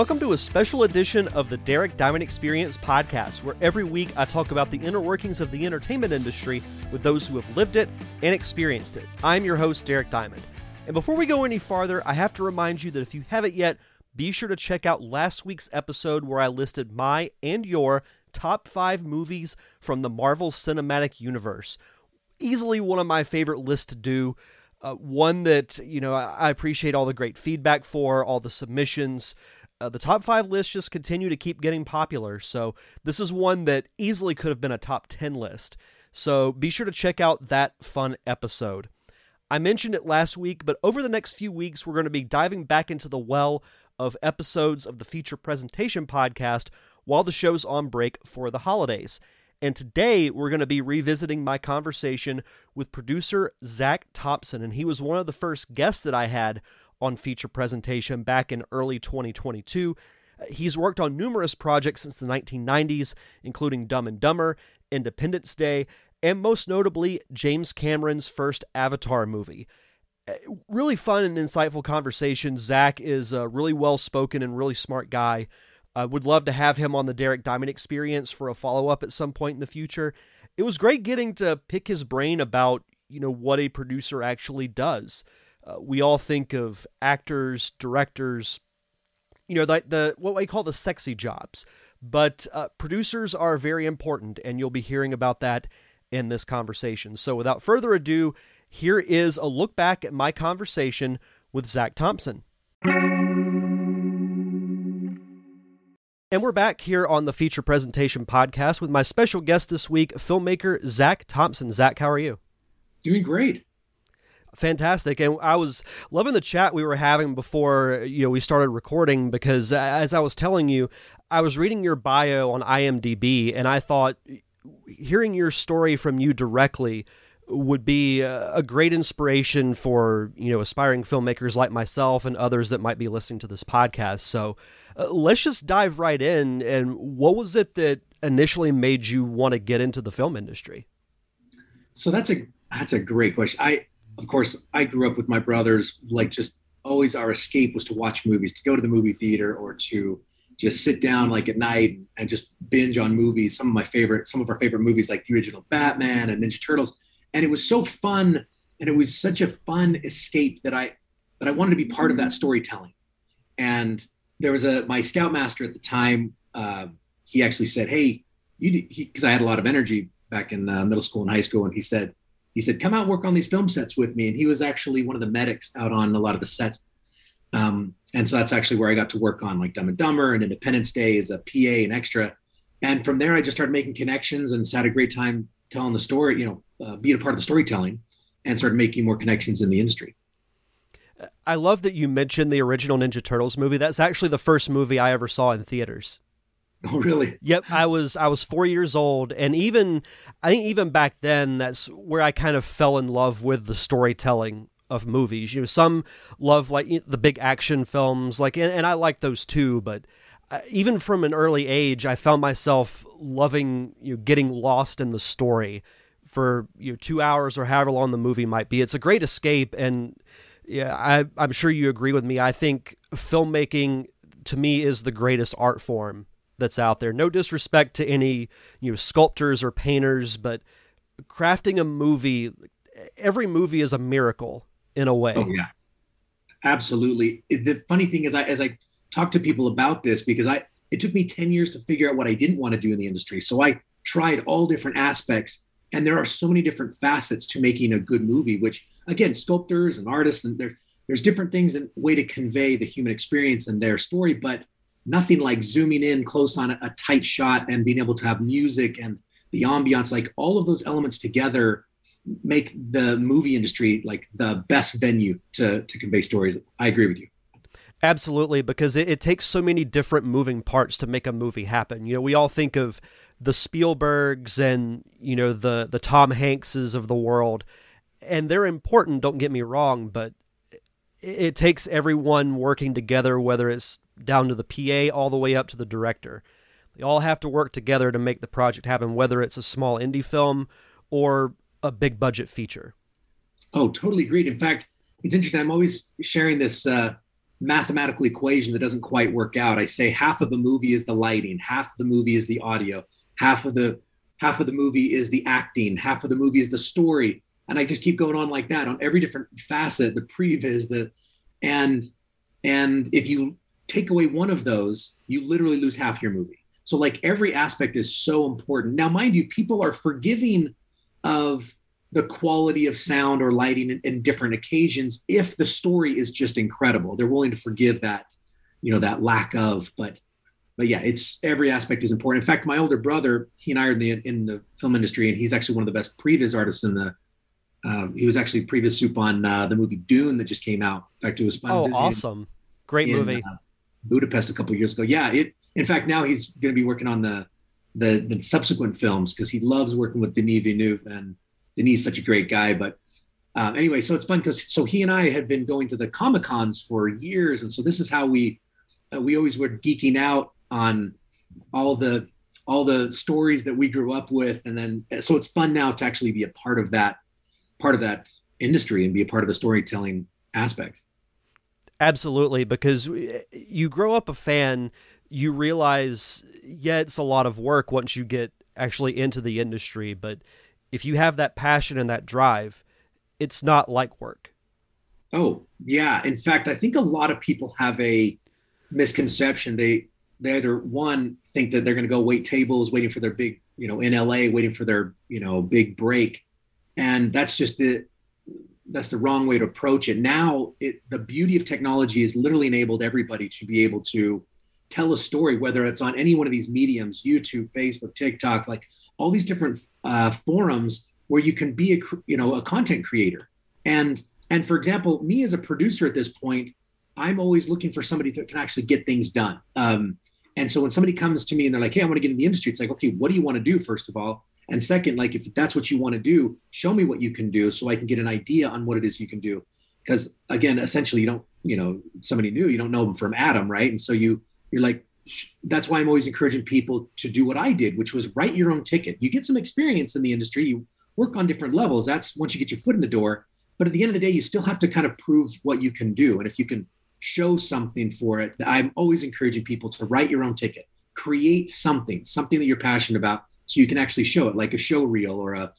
Welcome to a special edition of the Derek Diamond Experience podcast, where every week I talk about the inner workings of the entertainment industry with those who have lived it and experienced it. I'm your host, Derek Diamond. And before we go any farther, I have to remind you that if you haven't yet, be sure to check out last week's episode where I listed my and your top five movies from the Marvel Cinematic Universe. Easily one of my favorite lists to do. Uh, one that, you know, I appreciate all the great feedback for, all the submissions uh, the top five lists just continue to keep getting popular. So this is one that easily could have been a top 10 list. So be sure to check out that fun episode. I mentioned it last week, but over the next few weeks, we're going to be diving back into the well of episodes of the feature presentation podcast while the show's on break for the holidays. And today we're going to be revisiting my conversation with producer Zach Thomson. And he was one of the first guests that I had on feature presentation back in early 2022. He's worked on numerous projects since the 1990s, including Dumb and Dumber, Independence Day, and most notably, James Cameron's first Avatar movie. Uh, really fun and insightful conversation. Zach is a really well spoken and really smart guy. I would love to have him on the Derek Diamond experience for a follow up at some point in the future. It was great getting to pick his brain about, you know, what a producer actually does. Uh, we all think of actors, directors, you know, the, the what we call the sexy jobs. But uh, producers are very important, and you'll be hearing about that in this conversation. So, without further ado, here is a look back at my conversation with Zach Thomson. And we're back here on the feature presentation podcast with my special guest this week, filmmaker Zach Thomson. Zach, how are you? Doing great fantastic. And i was loving the chat we were having before you know we started recording because as i was telling you i was reading your bio on imdb and i thought hearing your story from you directly would be a great inspiration for you know aspiring filmmakers like myself and others that might be listening to this podcast. So uh, let's just dive right in. And what was it that initially made you want to get into the film industry? So that's a that's a great question. I of course, I grew up with my brothers, like just always our escape was to watch movies, to go to the movie theater or to just sit down like at night and just binge on movies. Some of my favorite, some of our favorite movies like the original Batman and Ninja Turtles. And it was so fun. And it was such a fun escape that I, that I wanted to be part of that storytelling. And there was a, my scoutmaster at the time, uh, he actually said, Hey, you, because I had a lot of energy back in uh, middle school and high school. And he said, he said, "Come out work on these film sets with me." And he was actually one of the medics out on a lot of the sets. Um, and so that's actually where I got to work on like Dumb and Dumber and Independence Day as a PA and extra. And from there, I just started making connections and had a great time telling the story. You know, uh, being a part of the storytelling, and started making more connections in the industry. I love that you mentioned the original Ninja Turtles movie. That's actually the first movie I ever saw in theaters. Oh, really? Yep. I was I was four years old, and even I think even back then, that's where I kind of fell in love with the storytelling of movies. You know, some love like the big action films, like, and, and I like those too. But uh, even from an early age, I found myself loving you know, getting lost in the story for you know two hours or however long the movie might be. It's a great escape, and yeah, I, I'm sure you agree with me. I think filmmaking to me is the greatest art form that's out there. No disrespect to any you know sculptors or painters, but crafting a movie, every movie is a miracle in a way. Oh yeah, absolutely. The funny thing is, I as I talk to people about this because I it took me ten years to figure out what I didn't want to do in the industry. So I tried all different aspects, and there are so many different facets to making a good movie. Which again, sculptors and artists and there's there's different things and way to convey the human experience and their story, but nothing like zooming in close on a, a tight shot and being able to have music and the ambiance like all of those elements together make the movie industry like the best venue to to convey stories. I agree with you. Absolutely because it, it, takes so many different moving parts to make a movie happen. You know we all think of the spielbergs and you know the the tom hankses of the world and they're important don't get me wrong but it, it takes everyone working together whether it's down to the PA, all the way up to the director. They all have to work together to make the project happen, whether it's a small indie film or a big budget feature. Oh, totally agreed. In fact, it's interesting. I'm always sharing this uh, mathematical equation that doesn't quite work out. I say half of the movie is the lighting, half of the movie is the audio, half of the half of the movie is the acting, half of the movie is the story, and I just keep going on like that on every different facet, the previs, the and and if you take away one of those, you literally lose half your movie. So like every aspect is so important. Now, mind you, people are forgiving of the quality of sound or lighting in, in, different occasions if the story is just incredible. They're willing to forgive that you know that lack of but but yeah it's every aspect is important. In fact my older brother he and i are in the in the film industry and he's actually one of the best previs artists in the uh, he was actually previs sup on uh, the movie dune that just came out. In fact it was fun oh awesome. Great in, movie. uh, budapest a couple years ago yeah it in fact now he's going to be working on the the, the subsequent films because he loves working with denis villeneuve and Denis is such a great guy. But um, anyway, so it's fun because so he and I had been going to the Comic Cons for years, and so this is how we uh, we always were geeking out on all the all the stories that we grew up with, and then so it's fun now to actually be a part of that part of that industry and be a part of the storytelling aspect. Absolutely, because uh, you grow up a fan, you realize, yeah, it's a lot of work once you get actually into the industry, but if you have that passion and that drive, it's not like work. Oh, yeah. In fact, I think a lot of people have a misconception. They they either one think that they're going to go wait tables, waiting for their big, you know, in LA, waiting for their, you know, big break, and that's just the that's the wrong way to approach it. Now, it, the beauty of technology has literally enabled everybody to be able to tell a story, whether it's on any one of these mediums, YouTube, Facebook, TikTok, like all these different uh, forums where you can be a you know a content creator and and for example me as a producer at this point i'm always looking for somebody that can actually get things done um, and so when somebody comes to me and they're like hey i want to get in the industry it's like okay what do you want to do first of all and second like if that's what you want to do show me what you can do so i can get an idea on what it is you can do because again essentially you don't you know somebody new you don't know them from adam right and so you you're like that's why I'm always encouraging people to do what I did, which was write your own ticket. You get some experience in the industry, you work on different levels. That's once you get your foot in the door. But at the end of the day, you still have to kind of prove what you can do. And if you can show something for it, I'm always encouraging people to write your own ticket, create something, something that you're passionate about, so you can actually show it, like a show reel or a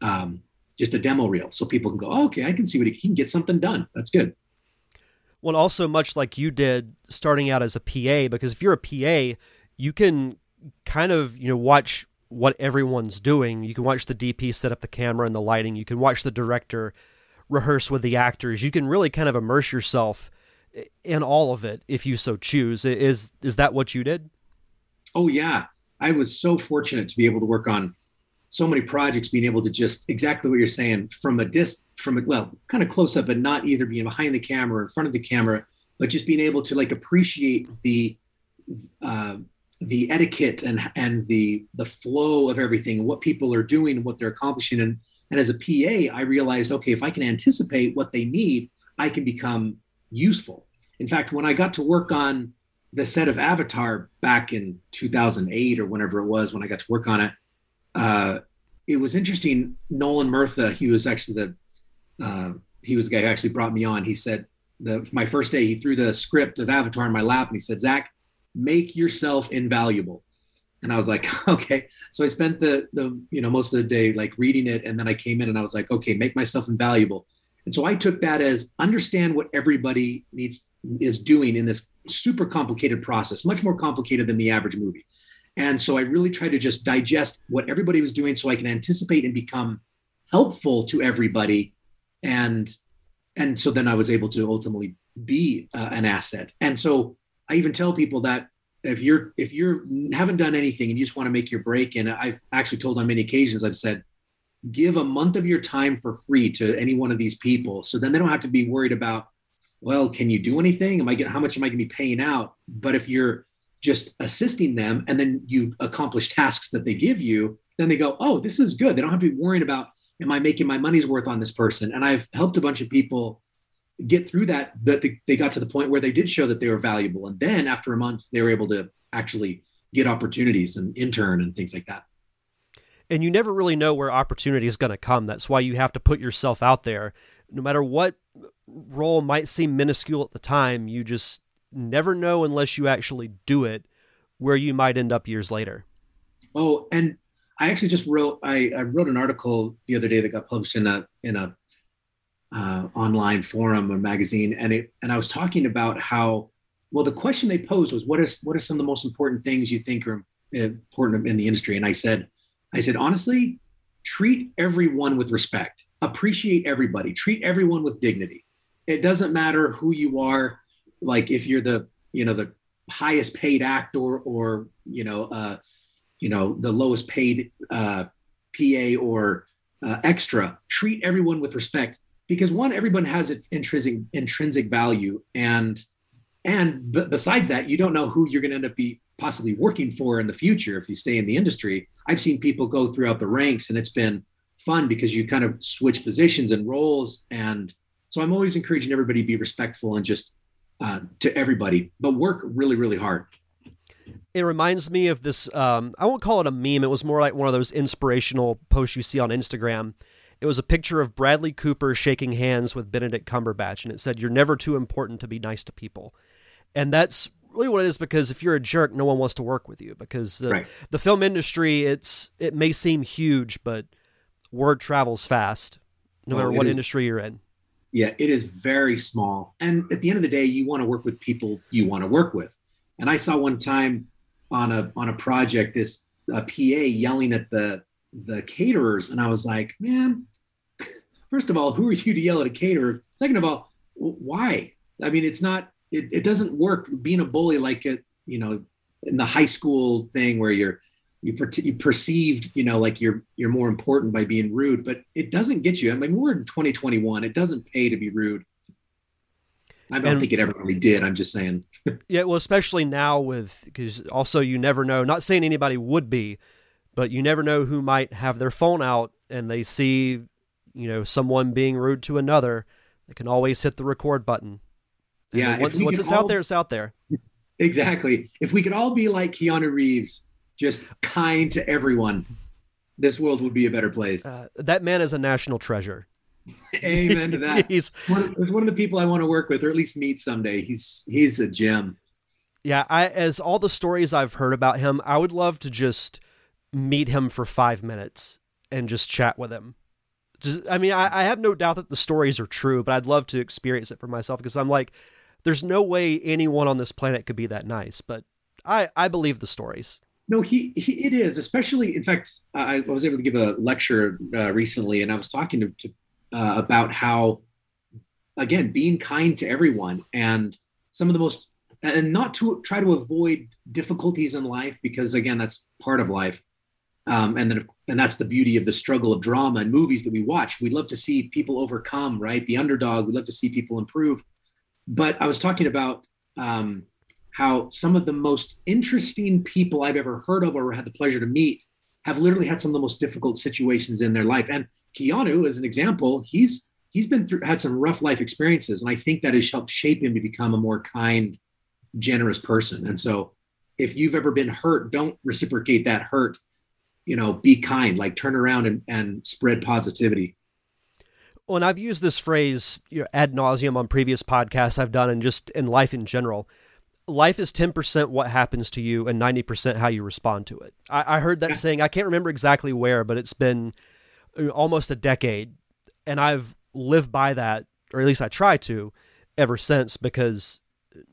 um, just a demo reel, so people can go, oh, okay, I can see what he, can get something done. That's good. Well, also much like you did starting out as a PA, because if you're a PA, you can kind of you know watch what everyone's doing. You can watch the DP set up the camera and the lighting. You can watch the director rehearse with the actors. You can really kind of immerse yourself in all of it if you so choose. Is is that what you did? Oh yeah, I was so fortunate to be able to work on so many projects being able to just exactly what you're saying from a dis from a well kind of close up but not either being behind the camera or in front of the camera but just being able to like appreciate the uh, the etiquette and and the the flow of everything and what people are doing and what they're accomplishing and and as a PA I realized okay if I can anticipate what they need I can become useful in fact when I got to work on the set of Avatar back in 2008 or whenever it was when I got to work on it uh, it was interesting. Nolan Murtha, he was actually the uh, he was the guy who actually brought me on. He said the my first day, he threw the script of Avatar in my lap and he said, Zach, make yourself invaluable. And I was like, okay. So I spent the the you know most of the day like reading it, and then I came in and I was like, okay, make myself invaluable. And so I took that as understand what everybody needs is doing in this super complicated process, much more complicated than the average movie. And so I really tried to just digest what everybody was doing so I can anticipate and become helpful to everybody. And and so then I was able to ultimately be uh, an asset. And so I even tell people that if you're if you're haven't done anything and you just want to make your break, and I've actually told on many occasions, I've said, give a month of your time for free to any one of these people, so then they don't have to be worried about, well, can you do anything? Am I getting how much am I going to be paying out? But if you're just assisting them and then you accomplish tasks that they give you, then they go, oh, this is good. They don't have to be worrying about, am I making my money's worth on this person? And I've helped a bunch of people get through that, that they got to the point where they did show that they were valuable. And then after a month, they were able to actually get opportunities and intern and things like that. And you never really know where opportunity is going to come. That's why you have to put yourself out there. No matter what role might seem minuscule at the time, you just never know unless you actually do it where you might end up years later. Oh, and I actually just wrote I, I wrote an article the other day that got published in a in a uh, online forum or magazine, and it and I was talking about how well the question they posed was what is what are some of the most important things you think are important in the industry, and I said I said honestly, treat everyone with respect, appreciate everybody, treat everyone with dignity. It doesn't matter who you are, like if you're the you know the highest paid actor or you know uh, you know the lowest paid uh, PA or uh, extra. Treat everyone with respect because one, everyone has an intrinsic intrinsic value, and and b- besides that, you don't know who you're going to end up be possibly working for in the future if you stay in the industry. I've seen people go throughout the ranks, and it's been fun because you kind of switch positions and roles, and so I'm always encouraging everybody to be respectful and just uh, to everybody, but work really, really hard. It reminds me of this. Um, I won't call it a meme. It was more like one of those inspirational posts you see on Instagram. It was a picture of Bradley Cooper shaking hands with Benedict Cumberbatch, and it said, "You're never too important to be nice to people," and that's really what it is. Because if you're a jerk, no one wants to work with you. Because the right. the film industry, it's it may seem huge, but word travels fast, no well, matter what is, industry you're in. Yeah, it is very small, and at the end of the day, you want to work with people you want to work with. And I saw one time on a on a project this a PA yelling at the the caterers, and I was like, man, first of all, who are you to yell at a caterer? Second of all, why? I mean, it's not. It, it doesn't work being a bully like it. You know, in the high school thing where you're you, per- you perceived you know like you're you're more important by being rude but it doesn't get you i mean we're in 2021 it doesn't pay to be rude I don't and, think it ever really did. I'm just saying. yeah, well, especially now with because also you never know. Not saying anybody would be, but you never know who might have their phone out and they see, you know, someone being rude to another. They can always hit the record button. Yeah, once, once it's all, out there, it's out there. Exactly. If we could all be like Keanu Reeves, just kind to everyone, this world would be a better place. Uh, that man is a national treasure. Amen to that. he's one, one of the people I want to work with, or at least meet someday. He's he's a gem. Yeah, I as all the stories I've heard about him, I would love to just meet him for five minutes and just chat with him. Just, I mean, I, I have no doubt that the stories are true, but I'd love to experience it for myself because I'm like, there's no way anyone on this planet could be that nice. But I I believe the stories. No, he, he it is especially. In fact, I, was able to give a lecture uh, recently, and I was talking to, to uh, about how, again, being kind to everyone and some of the most, and not to try to avoid difficulties in life because again, that's part of life. Um, and then, and that's the beauty of the struggle of drama and movies that we watch. We love to see people overcome, right? The underdog. We love to see people improve. But I was talking about um, how some of the most interesting people I've ever heard of or had the pleasure to meet have literally had some of the most difficult situations in their life. And Keanu, as an example, he's he's been through had some rough life experiences, and I think that has helped shape him to become a more kind, generous person. And so, if you've ever been hurt, don't reciprocate that hurt. You know, be kind, like turn around and, and spread positivity. Well, and I've used this phrase you know, ad nauseum on previous podcasts I've done, and just in life in general life is 10% what happens to you and 90% how you respond to it. I, I heard that saying, I can't remember exactly where, but it's been uh, almost a decade. And I've lived by that, or at least I try to, ever since, because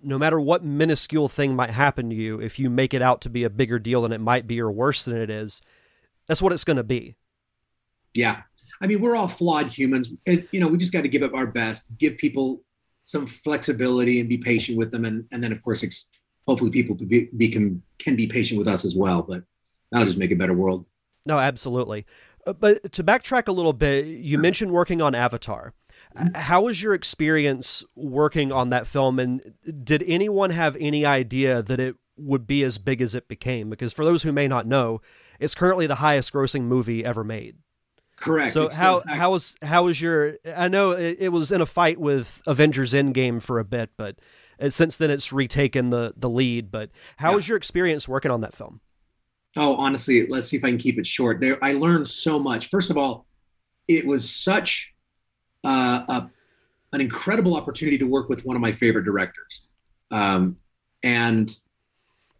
no matter what minuscule thing might happen to you, if you make it out to be a bigger deal than it might be or worse than it is, that's what it's going to be. Yeah. I mean, we're all flawed humans. you know, we just got to give up our best, give people some flexibility and be patient with them. And, and then, of course, ex- hopefully people be, be, can, can be patient with us as well. But that'll just make a better world. No, absolutely. Uh, but to backtrack a little bit, you mentioned working on Avatar. Mm-hmm. How was your experience working on that film? And did anyone have any idea that it would be as big as it became? Because for those who may not know, it's currently the highest grossing movie ever made. Correct. So it's how still, how was how was your? I know it, it, was in a fight with Avengers Endgame for a bit, but uh, since then it's retaken the the lead. But how yeah. was your experience working on that film? Oh, honestly, let's see if I can keep it short. There, I learned so much. First of all, it was such uh, a an incredible opportunity to work with one of my favorite directors. Um, and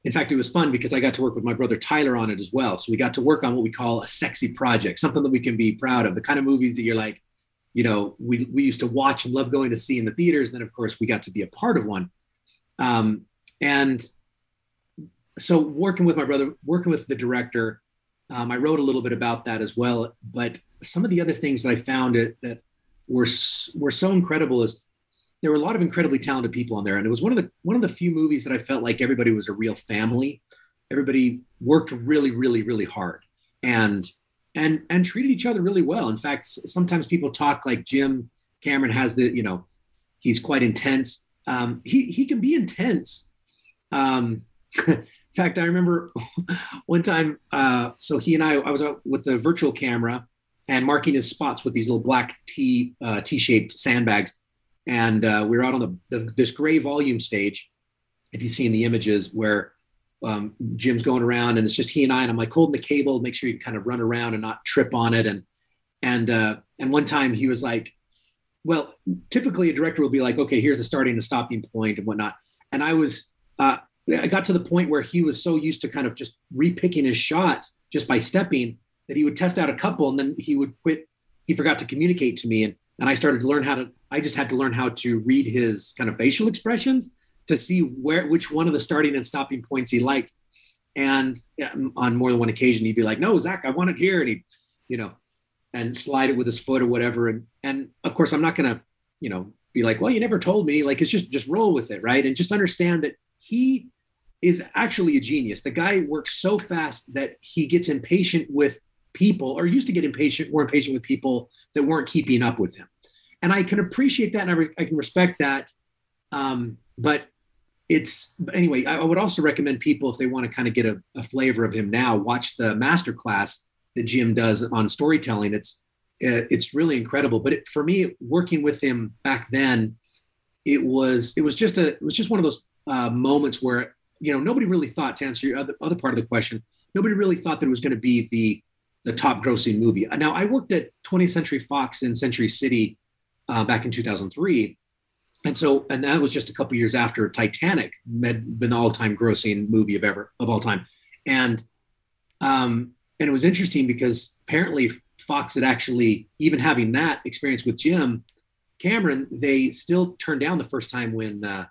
in fact, it was fun because I got to work with my brother Tyler on it as well. So we got to work on what we call a sexy project, something that we can be proud of, the kind of movies that you're like, you know, we, we used to watch and love going to see in the theaters. And then, of course, we got to be a part of one. Um, and so working with my brother, working with the director, um, I wrote a little bit about that as well. But some of the other things that I found it, that were were so incredible is there were a lot of incredibly talented people on there, and it was one of the one of the few movies that I felt like everybody was a real family. Everybody worked really, really, really hard, and and and treated each other really well. In fact, sometimes people talk like Jim Cameron has the you know he's quite intense. Um, he he can be intense. Um, in fact, I remember one time. Uh, so he and I, I was out with the virtual camera and marking his spots with these little black T uh, T-shaped sandbags. And uh, we were out on the, the, this gray volume stage. If you see in the images where um, Jim's going around and it's just he and I, and I'm like holding the cable, make sure you kind of run around and not trip on it. And and uh, and one time he was like, well, typically a director will be like, okay, here's the starting and stopping point and whatnot. And I was uh, I got to the point where he was so used to kind of just repicking his shots just by stepping that he would test out a couple and then he would quit. He forgot to communicate to me. And, and I started to learn how to, I just had to learn how to read his kind of facial expressions to see where, which one of the starting and stopping points he liked. And um, on more than one occasion, he'd be like, no, Zach, I want it here. And he, you know, and slide it with his foot or whatever. And, and of course I'm not to, you know, be like, well, you never told me like, it's just, just roll with it. Right. And just understand that he is actually a genius. The guy works so fast that he gets impatient with people or used to get impatient, more impatient with people that weren't keeping up with him. And I can appreciate that and I, re- I can respect that. Um, but it's anyway, I, I would also recommend people if they want to kind of get a, a flavor of him now, watch the master class that Jim does on storytelling. It's it's really incredible. But it, for me, working with him back then, it was it was just a it was just one of those uh, moments where you know nobody really thought to answer your other other part of the question. Nobody really thought that it was going to be the the top grossing movie. Now, I worked at 20th Century Fox in Century City uh, back in 2003. And so, and that was just a couple years after Titanic had been the all-time grossing movie of ever of all time. And um, and it was interesting because apparently Fox had actually, even having that experience with Jim Cameron, they still turned down the first time when uh,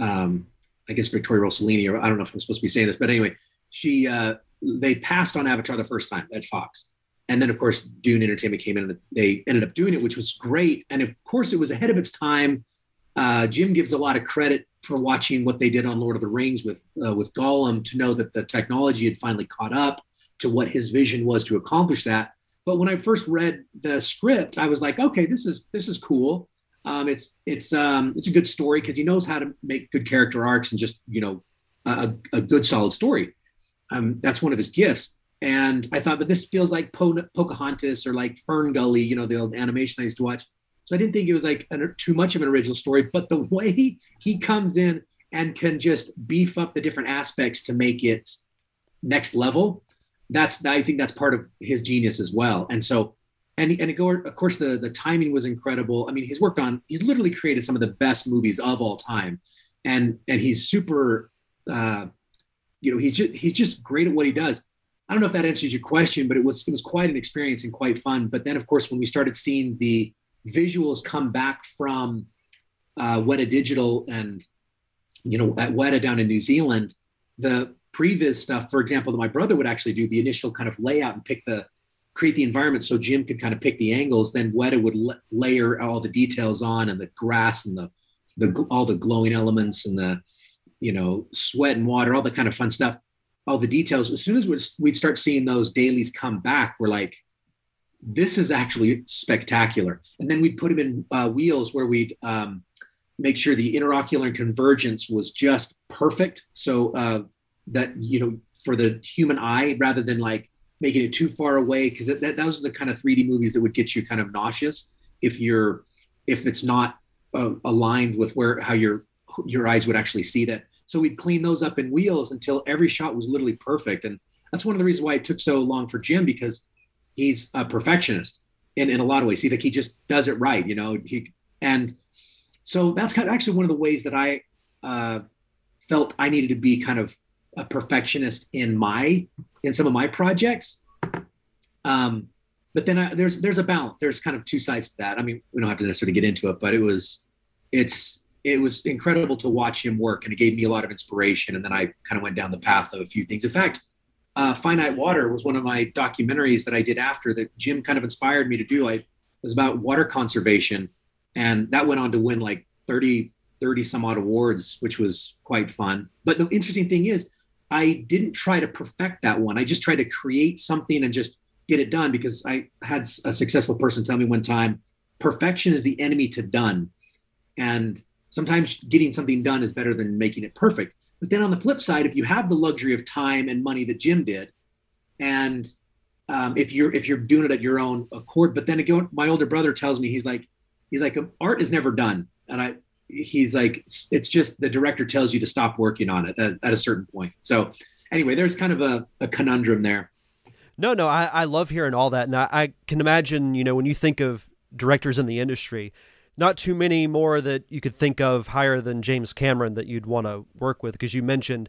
um, I guess Victoria Rossellini, or I don't know if I'm supposed to be saying this, but anyway, she uh, they passed on Avatar the first time at Fox. And then, of course, Dune Entertainment came in and they ended up doing it, which was great. And of course, it was ahead of its time. Uh, Jim gives a lot of credit for watching what they did on Lord of the Rings with uh, with Gollum to know that the technology had finally caught up to what his vision was to accomplish that. But when I first read the script, I was like, okay, this is this is cool. Um, it's it's um, it's a good story because he knows how to make good character arcs and just you know a, a good solid story. Um, that's one of his gifts. And I thought, but this feels like po- Pocahontas or like Fern Gully, you know, the old animation I used to watch. So I didn't think it was like an, too much of an original story. But the way he, comes in and can just beef up the different aspects to make it next level, that's I think that's part of his genius as well. And so, and and of course the the timing was incredible. I mean, he's worked on he's literally created some of the best movies of all time, and and he's super. Uh, you know, he's just he's just great at what he does. I don't know if that answers your question, but it was it was quite an experience and quite fun. But then, of course, when we started seeing the visuals come back from uh, Weta Digital and you know at Weta down in New Zealand, the previs stuff, for example, that my brother would actually do the initial kind of layout and pick the create the environment so Jim could kind of pick the angles. Then Weta would layer all the details on and the grass and the the all the glowing elements and the you know, sweat and water, all the kind of fun stuff, all the details. As soon as we'd start seeing those dailies come back, we're like, this is actually spectacular. And then we'd put them in uh, wheels where we'd um, make sure the interocular convergence was just perfect. So uh, that, you know, for the human eye, rather than like making it too far away, because that, that, those are the kind of 3D movies that would get you kind of nauseous if you're, if it's not uh, aligned with where, how your, your eyes would actually see that. So we'd clean those up in wheels until every shot was literally perfect. And that's one of the reasons why it took so long for Jim because he's a perfectionist in, in a lot of ways. He like he just does it right, you know. He and so that's kind of actually one of the ways that I uh, felt I needed to be kind of a perfectionist in my in some of my projects. Um, but then I, there's there's a balance. There's kind of two sides to that. I mean, we don't have to necessarily get into it, but it was it's it was incredible to watch him work, and it gave me a lot of inspiration. And then I kind of went down the path of a few things. In fact, uh, Finite Water was one of my documentaries that I did after that Jim kind of inspired me to do. I was about water conservation, and that went on to win like 30 30 some odd awards, which was quite fun. But the interesting thing is, I didn't try to perfect that one. I just tried to create something and just get it done because I had a successful person tell me one time perfection is the enemy to done. And sometimes getting something done is better than making it perfect. But then on the flip side, if you have the luxury of time and money that Jim did, and um, if you're if you're doing it at your own accord, but then again, my older brother tells me he's like he's like art is never done, and I he's like it's just the director tells you to stop working on it at, at a certain point. So anyway, there's kind of a, a conundrum there. No, no, I, I love hearing all that, and I, I can imagine you know when you think of directors in the industry, not too many more that you could think of higher than James Cameron that you'd want to work with because you mentioned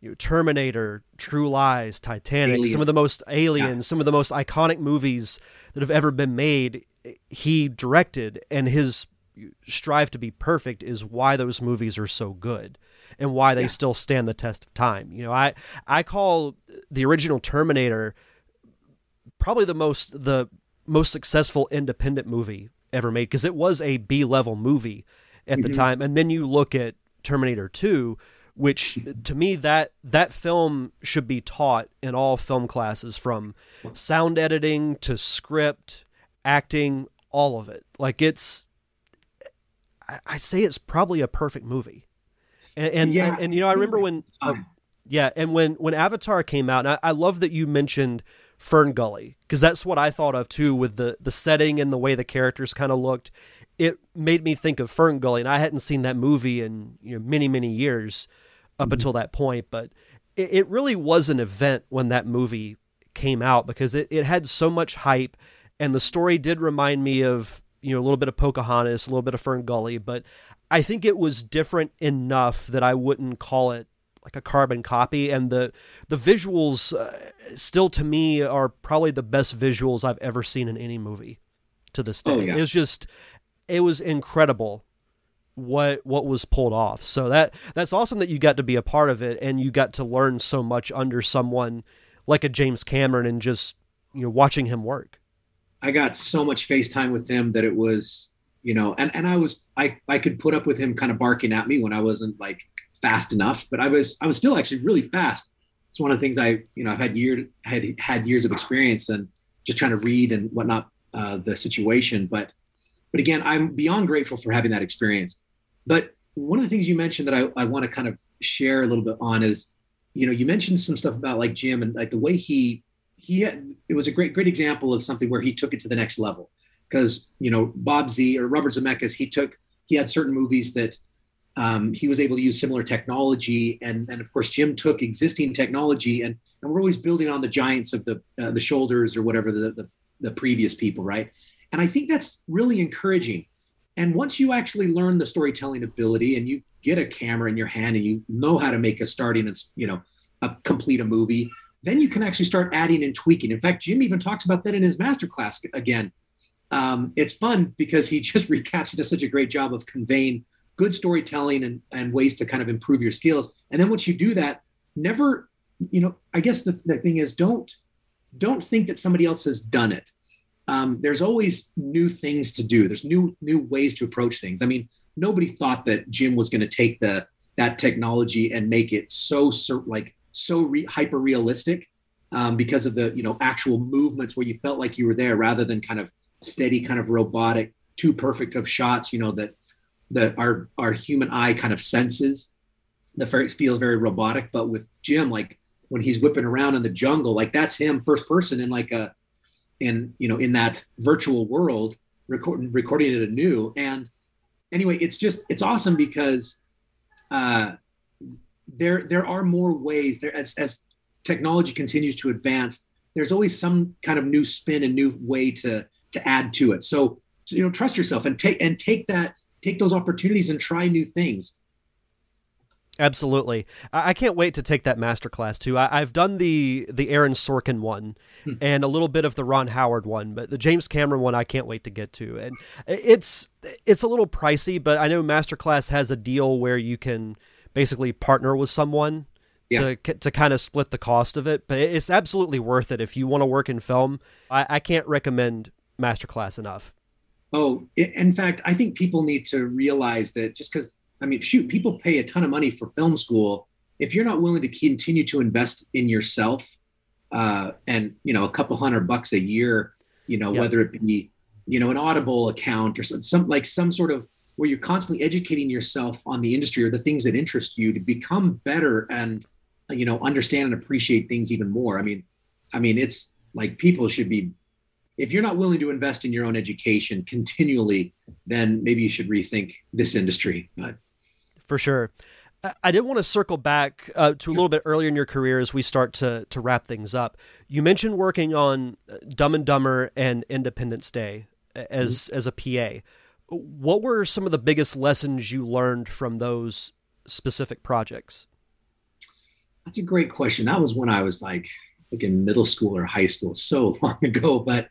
you know, Terminator, True Lies, Titanic, Alien. some of the most aliens, yeah. some of the most iconic movies that have ever been made. He directed, and his strive to be perfect is why those movies are so good and why they yeah. still stand the test of time. You know, I I call the original Terminator probably the most the most successful independent movie ever made because it was a B level movie at mm-hmm. the time. And then you look at Terminator 2, which to me that that film should be taught in all film classes from sound editing to script, acting, all of it. Like it's I, I say it's probably a perfect movie. And and, yeah. and, and you know I remember when uh, yeah, and when when Avatar came out, and I, I love that you mentioned Fern Gully because that's what I thought of too with the the setting and the way the characters kind of looked. It made me think of Fern Gully, and I hadn't seen that movie in you know, many many years up mm-hmm. until that point. But it, it, really was an event when that movie came out because it, it had so much hype, and the story did remind me of you know a little bit of Pocahontas, a little bit of Fern Gully, but I think it was different enough that I wouldn't call it like a carbon copy and the the visuals uh, still to me are probably the best visuals I've ever seen in any movie to this day. Oh, yeah. It was just it was incredible what what was pulled off. So that that's awesome that you got to be a part of it and you got to learn so much under someone like a James Cameron and just you know watching him work. I got so much FaceTime with him that it was you know and and I was I I could put up with him kind of barking at me when I wasn't like fast enough, but I was I was still actually really fast. It's one of the things I you know I've had year had had years of experience and just trying to read and whatnot uh, the situation. But but again, I'm beyond grateful for having that experience. But one of the things you mentioned that I, I want to kind of share a little bit on is, you know, you mentioned some stuff about like Jim and like the way he he had, it was a great great example of something where he took it to the next level because you know Bob Z or Robert Zemeckis he took he had certain movies that um, he was able to use similar technology, and then of course Jim took existing technology, and, and we're always building on the giants of the uh, the shoulders or whatever the, the the previous people, right? And I think that's really encouraging. And once you actually learn the storytelling ability, and you get a camera in your hand, and you know how to make a starting and you know a, complete a movie, then you can actually start adding and tweaking. In fact, Jim even talks about that in his masterclass again. Um, it's fun because he just recaps. He does such a great job of conveying good storytelling and, and ways to kind of improve your skills. And then once you do that, never, you know, I guess the, the thing is don't don't think that somebody else has done it. Um, there's always new things to do. There's new new ways to approach things. I mean, nobody thought that Jim was going to take the that technology and make it so, so like so re- hyper realistic um, because of the you know actual movements where you felt like you were there rather than kind of steady kind of robotic too perfect of shots you know that that our our human eye kind of senses. The feels very robotic, but with Jim, like when he's whipping around in the jungle, like that's him first person in like a in you know in that virtual world recording recording it anew. And anyway, it's just it's awesome because uh, there there are more ways there as as technology continues to advance. There's always some kind of new spin and new way to to add to it. So, so you know, trust yourself and take and take that take those opportunities and try new things. Absolutely, I, can't wait to take that masterclass too. I, have done the the Aaron Sorkin one hmm. and a little bit of the Ron Howard one, but the James Cameron one I can't wait to get to. And it's it's a little pricey, but I know Masterclass has a deal where you can basically partner with someone yeah. to to kind of split the cost of it. But it's absolutely worth it if you want to work in film. I, I can't recommend Masterclass enough. Oh, in fact, I think people need to realize that just because I mean, shoot, people pay a ton of money for film school. If you're not willing to continue to invest in yourself, uh, and you know, a couple hundred bucks a year, you know, yep. whether it be you know an Audible account or some, some like some sort of where you're constantly educating yourself on the industry or the things that interest you to become better and you know understand and appreciate things even more. I mean, I mean, it's like people should be if you're not willing to invest in your own education continually, then maybe you should rethink this industry. But for sure. I did want to circle back uh, to a little bit earlier in your career as we start to to wrap things up. You mentioned working on uh, Dumb and Dumber and Independence Day as mm-hmm. as a PA. What were some of the biggest lessons you learned from those specific projects? That's a great question. That was when I was like like in middle school or high school, so long ago. But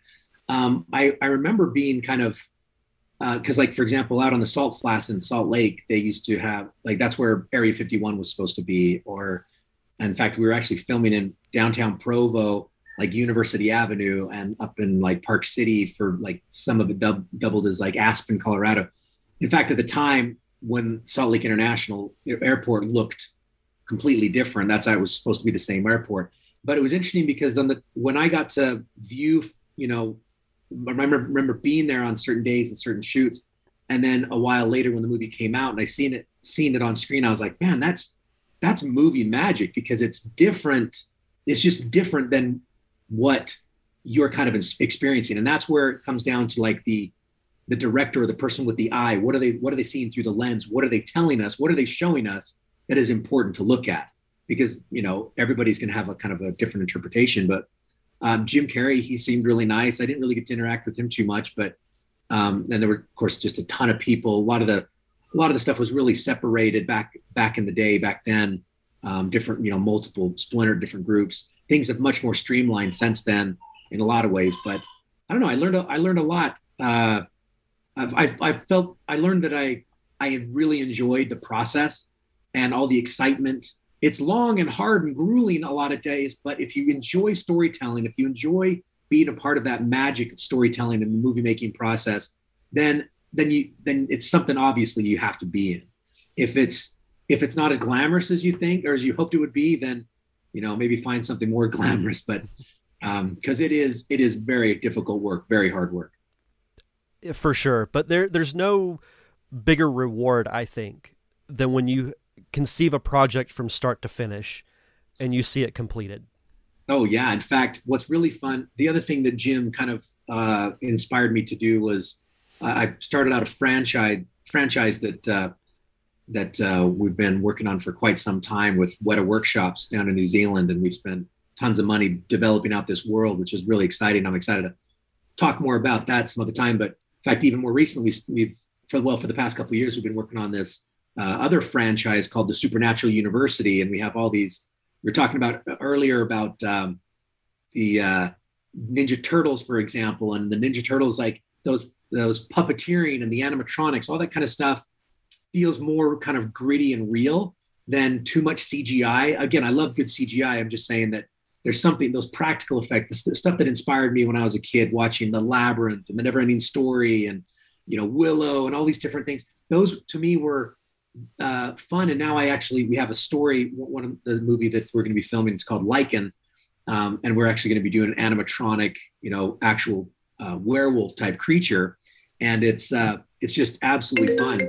um, I I remember being kind of because uh, like for example out on the salt flats in salt lake they used to have like that's where area 51 was supposed to be or in fact we were actually filming in downtown provo like university avenue and up in like park city for like some of it dub- doubled as like aspen colorado. In fact at the time when salt lake international airport looked completely different that's how it was supposed to be the same airport. But it was interesting because then the when i got to view you know I remember, remember being there on certain days and certain shoots. And then a while later, when the movie came out and I seen it, seen it on screen, I was like, man, that's that's movie magic because it's different. It's just different than what you're kind of experiencing, and that's where it comes down to like the the director or the person with the eye. What are they? What are they seeing through the lens? What are they telling us? What are they showing us that is important to look at? Because you know everybody's going to have a kind of a different interpretation, but um, Jim Carrey, he seemed really nice. I didn't really get to interact with him too much, but um, and there were of course just a ton of people. A lot of the a lot of the stuff was really separated back back in the day. Back then, um, different you know multiple splintered different groups. Things have much more streamlined since then in a lot of ways. But I don't know. I learned a, I learned a lot. Uh, I've, I've, i felt I learned that I I had really enjoyed the process and all the excitement it's long and hard and grueling a lot of days but if you enjoy storytelling if you enjoy being a part of that magic of storytelling and the movie making process then then you then it's something obviously you have to be in. If it's if it's not as glamorous as you think or as you hoped it would be then you know maybe find something more glamorous but um because it is it is very difficult work very hard work. For sure. But there there's no bigger reward i think than when you conceive a project from start to finish and you see it completed. Oh yeah. In fact, what's really fun, the other thing that Jim kind of uh, inspired me to do was uh, I started out a franchise franchise that uh, that uh, we've been working on for quite some time with Weta Workshops down in New Zealand, and we've spent tons of money developing out this world, which is really exciting. I'm excited to talk more about that some other time. But in fact, even more recently, we've for well for the past couple of years, we've been working on this uh, other franchise called the Supernatural University, and we have all these. We are talking about earlier about um, the uh, Ninja Turtles, for example, and the Ninja Turtles, like those those puppeteering and the animatronics, all that kind of stuff, feels more kind of gritty and real than too much CGI. Again, I love good CGI. I'm just saying that there's something those practical effects, the stuff that inspired me when I was a kid, watching the Labyrinth and the Neverending Story, and you know Willow and all these different things. Those to me were uh, fun. And now I actually we have a story. One of the movie that we're going to be filming is called Lycan, um, and we're actually going to be doing an animatronic, you know, actual uh, werewolf type creature, and it's uh, it's just absolutely fun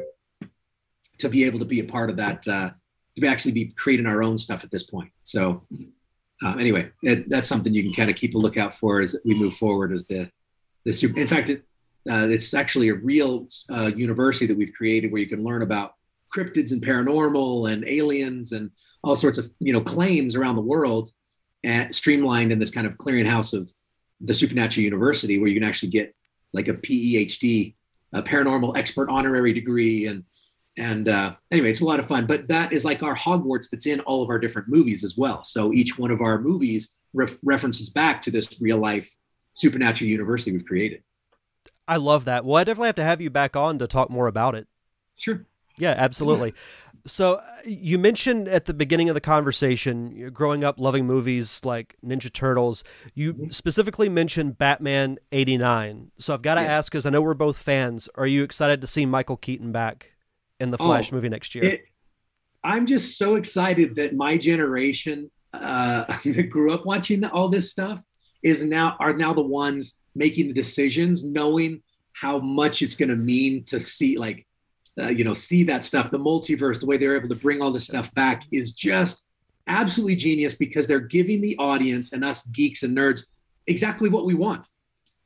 to be able to be a part of that. Uh, to actually be creating our own stuff at this point. So uh, anyway, it, that's something you can kind of keep a lookout for as we move forward. As the the super, in fact, it, uh, it's actually a real uh, university that we've created where you can learn about cryptids and paranormal and aliens and all sorts of you know claims around the world at, streamlined in this kind of clearinghouse of the supernatural university where you can actually get like a phd a paranormal expert honorary degree and and uh, anyway, it's a lot of fun. But that is like our Hogwarts that's in all of our different movies as well. So each one of our movies ref- references back to this real life supernatural university we've created. I love that. Well, I definitely have to have you back on to talk more about it. Sure. Yeah, absolutely. So uh, you mentioned at the beginning of the conversation, growing up loving movies like Ninja Turtles. You mm-hmm. specifically mentioned Batman '89. So I've got to yeah. ask, because I know we're both fans, are you excited to see Michael Keaton back in the Flash oh, movie next year? It, I'm just so excited that my generation uh, that grew up watching all this stuff is now are now the ones making the decisions, knowing how much it's going to mean to see like uh, you know see that stuff. The multiverse the way they're able to bring all this stuff back is just absolutely genius because they're giving the audience and us geeks and nerds exactly what we want.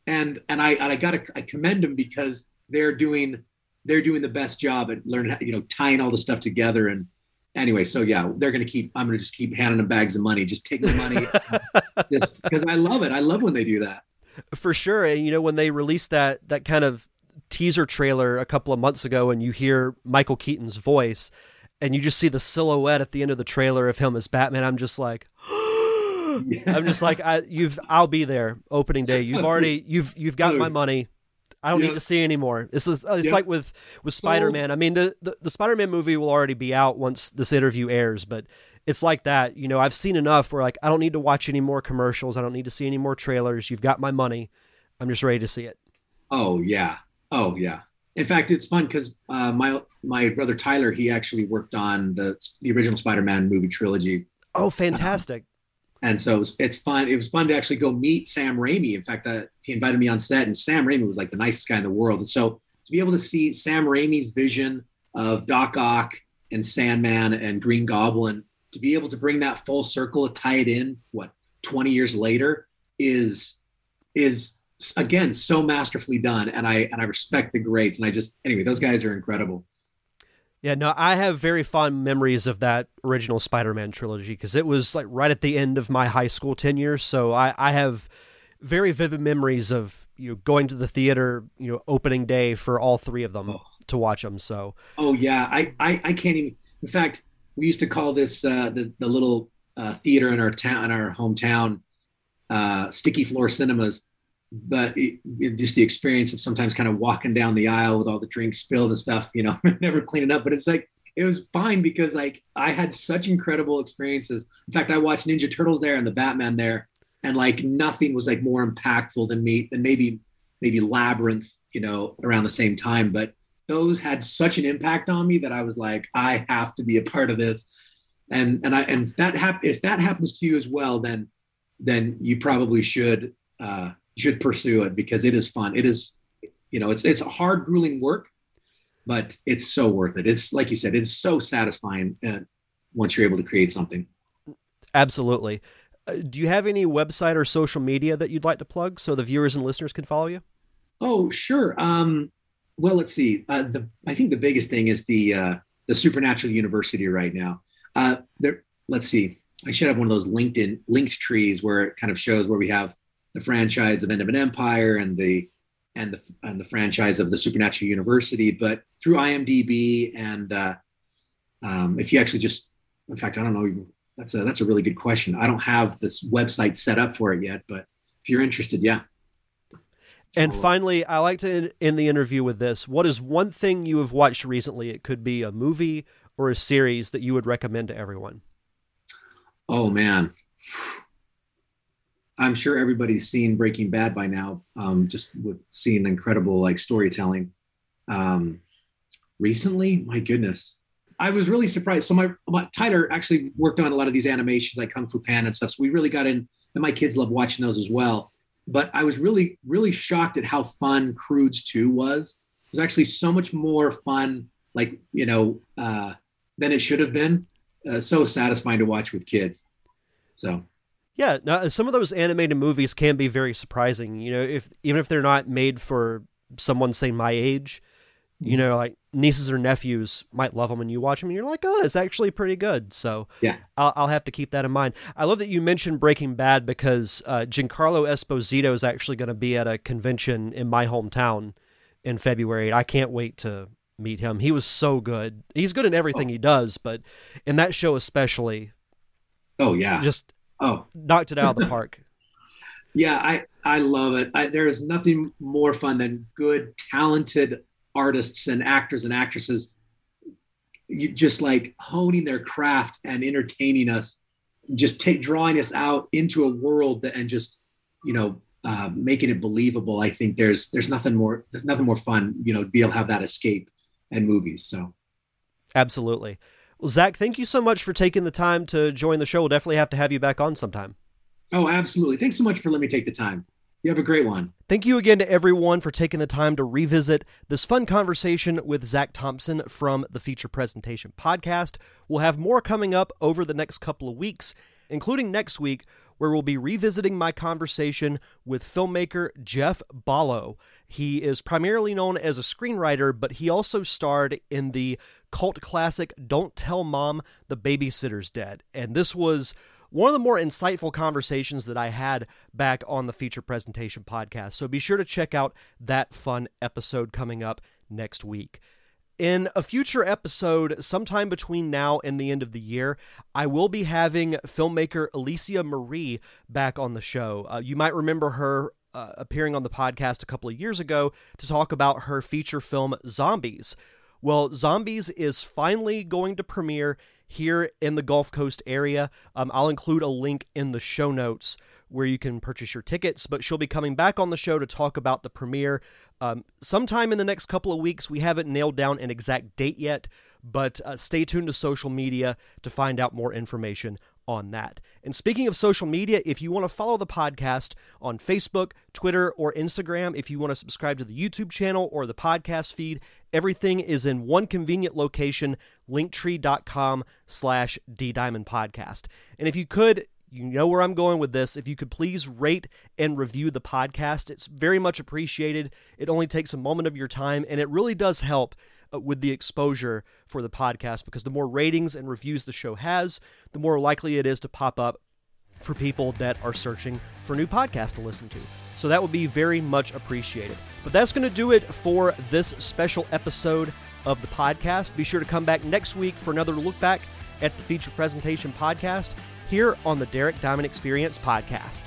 And and i and i gotta i commend them because they're doing they're doing the best job at learning how, you know tying all the stuff together. And anyway so yeah they're gonna keep i'm gonna just keep handing them bags of money just take the money. Because i love it. I love when they do that. For sure. And you know when they released that that kind of teaser trailer a couple of months ago and you hear Michael Keaton's voice and you just see the silhouette at the end of the trailer of him as Batman, I'm just like. I'm just like I you've I'll be there opening day. You've already you've you've got my money. I don't need to see anymore. It's it's like with with Spider Man. I mean the, the the Spider Man movie will already be out once this interview airs, but it's like that. You know, I've seen enough where like I don't need to watch any more commercials. I don't need to see any more trailers. You've got my money. I'm just ready to see it. Oh yeah, Oh yeah. In fact, it's fun because uh, my my brother Tyler he actually worked on the the original Spider-Man movie trilogy. Oh, fantastic! Um, and so it was, it's fun. It was fun to actually go meet Sam Raimi. In fact, uh, he invited me on set, and Sam Raimi was like the nicest guy in the world. And so to be able to see Sam Raimi's vision of Doc Ock and Sandman and Green Goblin, to be able to bring that full circle, tie it in, what twenty years later, is is again so masterfully done and i and i respect the greats and i just anyway those guys are incredible yeah no i have very fond memories of that original spider-man trilogy because it was like right at the end of my high school tenure so i i have very vivid memories of you know going to the theater you know opening day for all three of them oh. to watch them so oh yeah I, I i can't even in fact we used to call this uh the, the little uh, theater in our town in our hometown uh sticky floor cinemas but it, it, just the experience of sometimes kind of walking down the aisle with all the drinks spilled and stuff, you know, never cleaning up. But it's like it was fine because like I had such incredible experiences. In fact, I watched Ninja Turtles there and the Batman there, and like nothing was like more impactful than me than maybe maybe Labyrinth, you know, around the same time. But those had such an impact on me that I was like, I have to be a part of this. And and I and that hap- if that happens to you as well, then then you probably should uh, should pursue it because it is fun. It is, you know, it's it's hard, grueling work, but it's so worth it. It's like you said, it's so satisfying uh, once you're able to create something. Absolutely. Uh, do you have any website or social media that you'd like to plug so the viewers and listeners can follow you? Oh, sure. Um, well, let's see. Uh, the I think the biggest thing is the uh, the Supernatural University right now. Uh, there. Let's see. I should have one of those LinkedIn linked trees where it kind of shows where we have the franchise of End of an Empire and the and the and the franchise of the Supernatural University, but through IMDb and uh, um, if you actually just, in fact, I don't know. That's a that's a really good question. I don't have this website set up for it yet, but if you're interested, yeah. And finally, I like to end the interview with this. What is one thing you have watched recently? It could be a movie or a series that you would recommend to everyone. Oh man. I'm sure everybody's seen Breaking Bad by now, um, just with seeing incredible like storytelling. Um, recently, my goodness, I was really surprised. So my, my Tyler actually worked on a lot of these animations like Kung Fu Panda and stuff. So we really got in, and my kids love watching those as well. But I was really, really shocked at how fun Croods 2 was. It was actually so much more fun, like, you know, uh, than it should have been. Uh, so satisfying to watch with kids. So yeah, now some of those animated movies can be very surprising. You know, if even if they're not made for someone say my age, you mm-hmm. know, like nieces or nephews might love them, and you watch them, and you're like, oh, it's actually pretty good. So yeah, I'll, I'll have to keep that in mind. I love that you mentioned Breaking Bad because uh, Giancarlo Esposito is actually going to be at a convention in my hometown in February. I can't wait to meet him. He was so good. He's good in everything oh. he does, but in that show especially. Oh yeah, just oh knocked it out of the park. yeah, I I love it. I, there is nothing more fun than good, talented artists and actors and actresses. You just like honing their craft and entertaining us, just take drawing us out into a world that, and just you know uh, making it believable. I think there's there's nothing more there's nothing more fun, you know, to be able to have that escape and movies. So absolutely. Well, Zach, thank you so much for taking the time to join the show. We'll definitely have to have you back on sometime. Oh, absolutely. Thanks so much for letting me take the time. You have a great one. Thank you again to everyone for taking the time to revisit this fun conversation with Zach Thomson from the Feature Presentation Podcast. We'll have more coming up over the next couple of weeks, including next week, where we'll be revisiting my conversation with filmmaker Jeff Bollow. He is primarily known as a screenwriter, but he also starred in the cult classic Don't Tell Mom the Babysitter's Dead. And this was one of the more insightful conversations that I had back on the feature presentation podcast. So be sure to check out that fun episode coming up next week. In a future episode, sometime between now and the end of the year, I will be having filmmaker Alicia Marie back on the show. Uh, you might remember her uh, appearing on the podcast a couple of years ago to talk about her feature film Zombies. Well, Zombies is finally going to premiere here in the Gulf Coast area. Um, I'll include a link in the show notes where you can purchase your tickets, but she'll be coming back on the show to talk about the premiere um, sometime in the next couple of weeks. We haven't nailed down an exact date yet, but uh, stay tuned to social media to find out more information on that. And speaking of social media, if you want to follow the podcast on Facebook, Twitter, or Instagram, if you want to subscribe to the YouTube channel or the podcast feed, everything is in one convenient location, linktree.com slash ddiamondpodcast. And if you could, you know where I'm going with this. If you could please rate and review the podcast, it's very much appreciated. It only takes a moment of your time, and it really does help uh, with the exposure for the podcast because the more ratings and reviews the show has, the more likely it is to pop up for people that are searching for new podcasts to listen to. So that would be very much appreciated. But that's going to do it for this special episode of the podcast. Be sure to come back next week for another look back at the feature presentation podcast here on the Derek Diamond Experience podcast.